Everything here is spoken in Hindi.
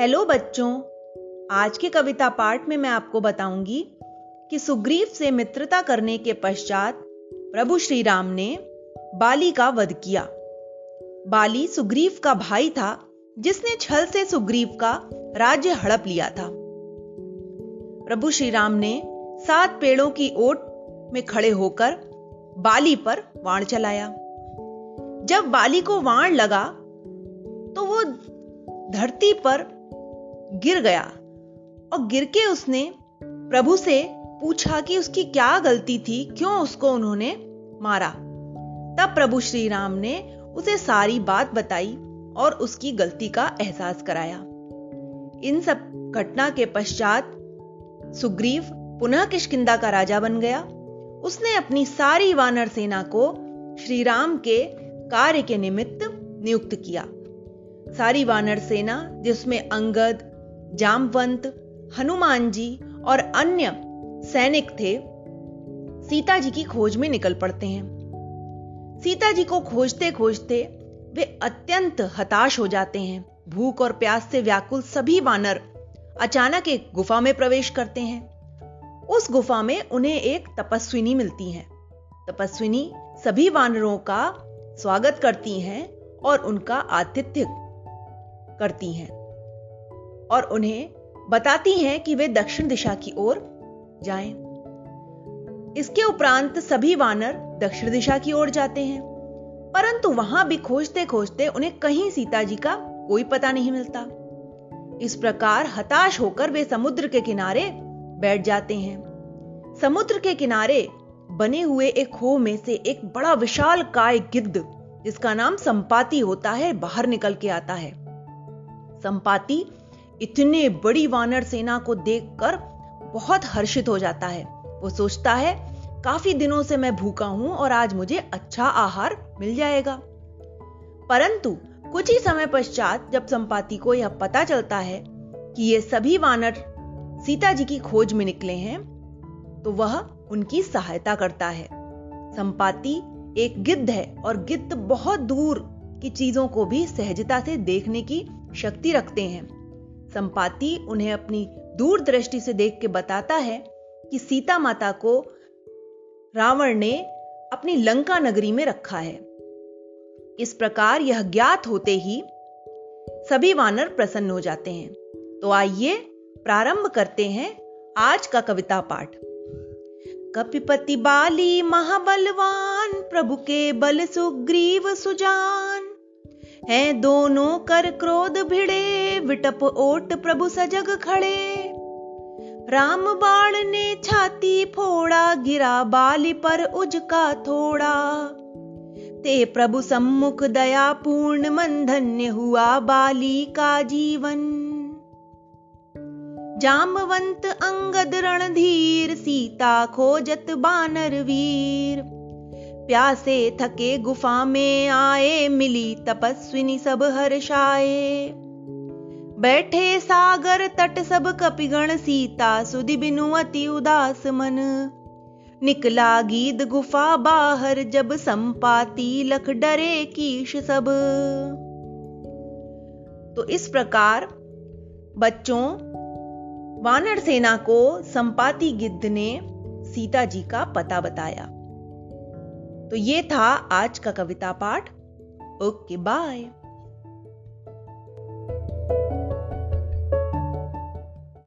हेलो बच्चों, आज के कविता पाठ में मैं आपको बताऊँगी कि सुग्रीव से मित्रता करने के पश्चात प्रभु श्री राम ने बाली का वध किया। बाली सुग्रीव का भाई था, जिसने छल से सुग्रीव का राज्य हड़प लिया था। प्रभु श्री राम ने सात पेड़ों की ओट में खड़े होकर बाली पर वाण चलाया। जब बाली को वाण लगा तो वो धरती पर गिर गया। और गिर के उसने प्रभु से पूछा कि उसकी क्या गलती थी, क्यों उसको उन्होंने मारा। तब प्रभु श्री राम ने उसे सारी बात बताई और उसकी गलती का एहसास कराया। इन सब घटना के पश्चात सुग्रीव पुनः किशकिंदा का राजा बन गया। उसने अपनी सारी वानर सेना को श्री राम के कार्य के निमित्त नियुक्त किया। सारी वानर सेना, जिसमें अंगद जामवंत, हनुमान जी और अन्य सैनिक थे। सीता जी की खोज में निकल पड़ते हैं। सीता जी को खोजते खोजते वे अत्यंत हताश हो जाते हैं। भूख और प्यास से व्याकुल सभी वानर अचानक एक गुफा में प्रवेश करते हैं। उस गुफा में उन्हें एक तपस्विनी मिलती है। तपस्विनी सभी वानरों का स्वागत करती हैं और उनका आतिथ्य करती हैं। और उन्हें बताती हैं कि वे दक्षिण दिशा की ओर जाएँ। इसके उपरांत सभी वानर दक्षिण दिशा की ओर जाते हैं, परंतु वहाँ भी खोजते खोजते उन्हें कहीं सीता जी का कोई पता नहीं मिलता। इस प्रकार हताश होकर वे समुद्र के किनारे बैठ जाते हैं। समुद्र के किनारे बने हुए एक खो में से एक बड़ा विशाल काय गिद्ध, जिसका नाम संपाति होता है, बाहर निकल के आता है। संपाति इतने बड़ी वानर सेना को देखकर बहुत हर्षित हो जाता है। वो सोचता है, काफ़ी दिनों से मैं भूखा हूँ और आज मुझे अच्छा आहार मिल जाएगा। परंतु कुछ ही समय पश्चात जब संपाति को यह पता चलता है कि ये सभी वानर सीता जी की खोज में निकले हैं तो वह उनकी सहायता करता है। संपाति एक गिद्ध है और गिद्ध बहुत दूर की चीज़ों को भी सहजता से देखने की शक्ति रखते हैं। संपाति उन्हें अपनी दूरदृष्टि से देख के बताता है कि सीता माता को रावण ने अपनी लंका नगरी में रखा है। इस प्रकार यह ज्ञात होते ही सभी वानर प्रसन्न हो जाते हैं। तो आइए प्रारंभ करते हैं आज का कविता पाठ। कपिपति बाली महाबलवान, प्रभु के बल सुग्रीव सुजान हैं दोनों कर क्रोध भिड़े, विटप ओट प्रभु सजग खड़े। राम बाण ने छाती फोड़ा, गिरा बाली पर उजका थोड़ा। ते प्रभु सम्मुख दया पूर्ण मन धन्य हुआ बाली का जीवन। जामवंत अंगद रणधीर, सीता खोजत बानर वीर। प्यासे थके गुफा में आए, मिली तपस्विनी सब हर्षाए बैठे सागर तट सब कपिगण सीता सुधि बिनु अति उदास मन। निकला गीद गुफा बाहर, जब संपाती लख डरे कीश सब। तो इस प्रकार बच्चों, वानर सेना को संपाति गिद्ध ने सीता जी का पता बताया। तो ये था आज का कविता पाठ। Okay bye.